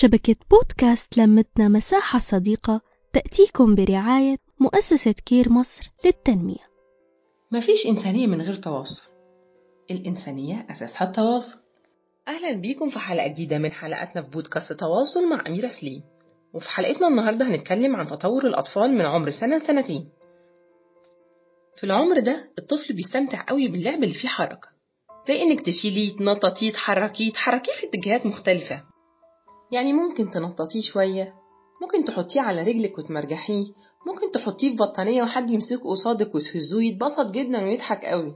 شبكة بودكاست لمتنا مساحة صديقة تأتيكم برعاية مؤسسة كير مصر للتنمية. مفيش إنسانية من غير تواصل. الإنسانية أساسها التواصل. أهلا بيكم في حلقة جديدة من حلقاتنا في بودكاست تواصل مع أميرة سليم. وفي حلقتنا النهاردة هنتكلم عن تطور الأطفال من عمر سنة لسنتين. في العمر ده الطفل بيستمتع قوي باللعب اللي فيه حركة زي إنك تشيليه تنططيه تحركيه تحركيه في اتجاهات مختلفة. يعني ممكن تنططيه شوية. ممكن تحطيه على رجلك وتمرجحيه. ممكن تحطيه في بطانية وحد يمسكه قصادك وتهزوه يتبسط جدا ويضحك قوي.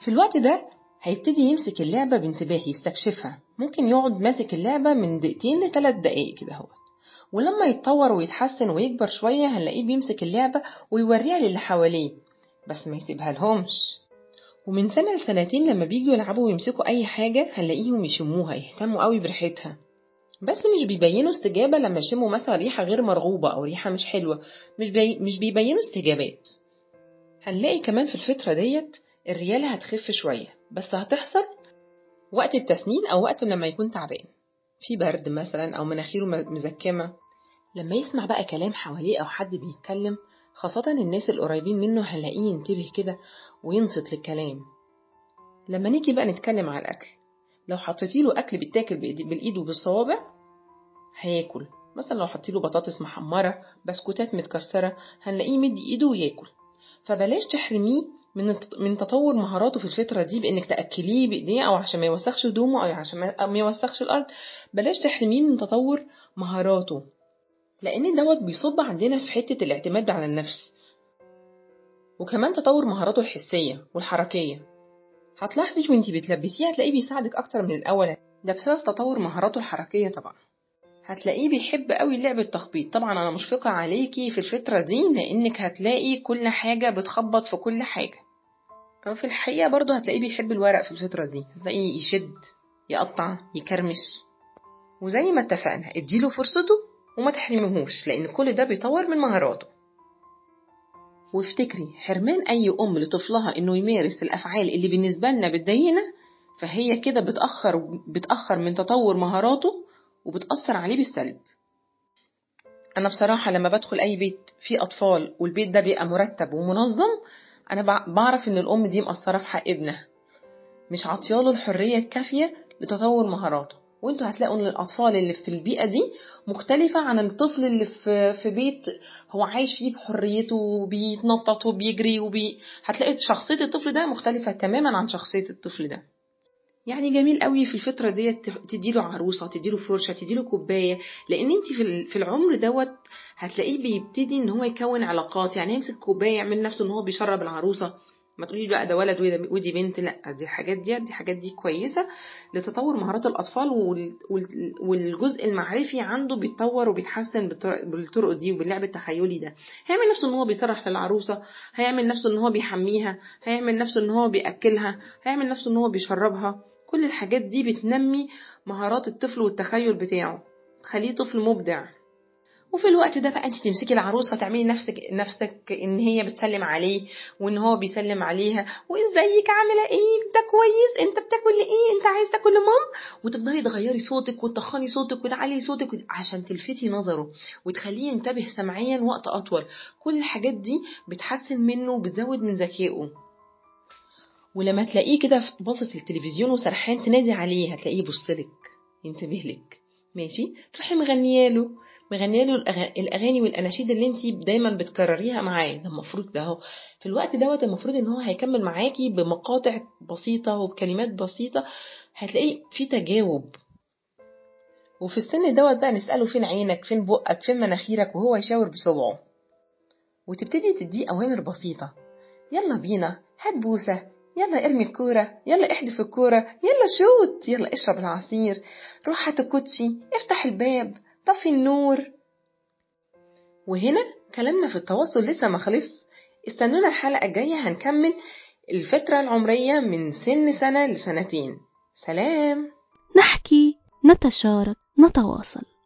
في الوقت ده هيبتدي يمسك اللعبة بانتباه يستكشفها. ممكن يقعد ماسك اللعبة من دقيقتين لثلاث دقايق كده هو. ولما يتطور ويتحسن ويكبر شوية هنلاقيه بيمسك اللعبة ويوريها للي حواليه بس ما يسيبها لهمش ومن سنة لسنتين لما بيجوا يلعبوا ويمسكوا أي حاجة هنلاقيهم يشموها يهتموا قوي بريحتها. بس مش بيبينوا استجابة لما يشموا مثلا ريحة غير مرغوبة أو ريحة مش حلوة. مش, بي... مش بيبينوا استجابات. هنلاقي كمان في الفترة ديت الريالة هتخف شوية بس هتحصل وقت التسنين أو وقت لما يكون تعبان. في برد مثلا أو مناخيره مزكمة. لما يسمع بقى كلام حواليه أو حد بيتكلم خاصة الناس القريبين منه هنلاقيه ينتبه كده وينصت للكلام. لما نيجي بقى نتكلم على الأكل لو حطيتي له أكل بيتاكل بالإيد وبالصوابع هياكل. مثلا لو حطيتي له بطاطس محمرة بسكوتات متكسرة هنلاقيه مدي إيده وياكل. فبلاش تحرميه من من تطور مهاراته في الفترة دي بإنك تأكليه بإيديه أو عشان ما يوسخش هدومه أو عشان ما يوسخش الأرض. بلاش تحرميه من تطور مهاراته لأن دوت بيصب عندنا في حتة الاعتماد على النفس. وكمان تطور مهاراته الحسية والحركية. هتلاحظي وانتي بتلبسيه هتلاقيه بيساعدك أكتر من الأول. ده بسبب تطور مهاراته الحركية طبعا. هتلاقيه بيحب قوي لعب التخبيط. طبعا أنا مشفقة عليكي في الفترة دي لأنك هتلاقي كل حاجة بتخبط في كل حاجة. ففي الحقيقة برضه هتلاقيه بيحب الورق في الفترة دي. هتلاقيه يشد يقطع يكرمش. وزي ما اتفقنا اديله فرصته وما تحرمهوش لأن كل ده بيطور من مهاراته. وافتكري حرمان أي أم لطفلها إنه يمارس الأفعال اللي بالنسبة لنا بتضايقنا فهي كده بتأخر بتأخر من تطور مهاراته وبتأثر عليه بالسلب. أنا بصراحة لما بدخل أي بيت فيه أطفال والبيت ده بيبقى مرتب ومنظم أنا بعرف إن الأم دي مقصرة في حق ابنها. مش عطياله الحرية الكافية لتطور مهاراته. وانتوا هتلاقوا ان الاطفال اللي في البيئة دي مختلفة عن الطفل اللي في في بيت هو عايش فيه بحريته وبيتنطط وبيجري وبي هتلاقي شخصية الطفل ده مختلفة تماما عن شخصية الطفل ده. يعني جميل قوي في الفترة ديت تديله عروسة تديله فرشة تديله كوباية لأن انت في العمر دوت هتلاقيه بيبتدي إن هو يكون علاقات يعني يمسك كوباية يعمل نفسه إن هو بيشرب العروسة. ما تقوليش بقى ده ولد ودي بنت لا دي حاجات دي دي حاجات دي كويسة لتطور مهارات الأطفال والجزء المعرفي عنده بيتطور وبيتحسن بالطرق دي وباللعب التخيلي ده. هيعمل نفسه إن هو بيسرح للعروسة هيعمل نفسه إن هو بيحميها هيعمل نفسه إن هو بيأكلها هيعمل نفسه إن هو بيشربها. كل الحاجات دي بتنمي مهارات الطفل والتخيل بتاعه تخليه طفل مبدع. وفي الوقت ده بقى انت تمسكي العروسة تعملي نفسك نفسك إن هي بتسلم عليه وإن هو بيسلم عليها. وإزيك؟ عاملة إيه؟ ده كويس. أنت بتاكل إيه أنت عايز تاكل مام وتفضلي تغيري صوتك وتخني صوتك وتعلي صوتك عشان تلفتي نظره وتخليه ينتبه سمعيا وقت أطول. كل الحاجات دي بتحسن منه وبتزود من ذكائه. ولما تلاقيه كده باصص للتلفزيون وسرحان تنادي عليه هتلاقيه يبصلك ينتبه لك. ماشي؟ تروحي مغنيه له مغنية له الأغاني والأناشيد اللي انت دايما بتكرريها معاه ده المفروض ده هو في الوقت دوت المفروض إن هو هيكمل معاكي بمقاطع بسيطة وبكلمات بسيطة. هتلاقيه في تجاوب. وفي السن دوت بقى نسأله فين عينك فين بقك فين مناخيرك وهو يشاور بصبعه. وتبتدي تديه أوامر بسيطة. يلا بينا هات بوسة. يلا ارمي الكورة. يلا احدف الكورة. يلا شوت. يلا اشرب العصير. روح هات الكوتشي. افتح الباب. طفي النور. وهنا كلامنا في التواصل لسه ما خلص. استنونا الحلقة الجاية هنكمل الفترة العمرية من سن سنة لسنتين. سلام. نحكي نتشارك نتواصل.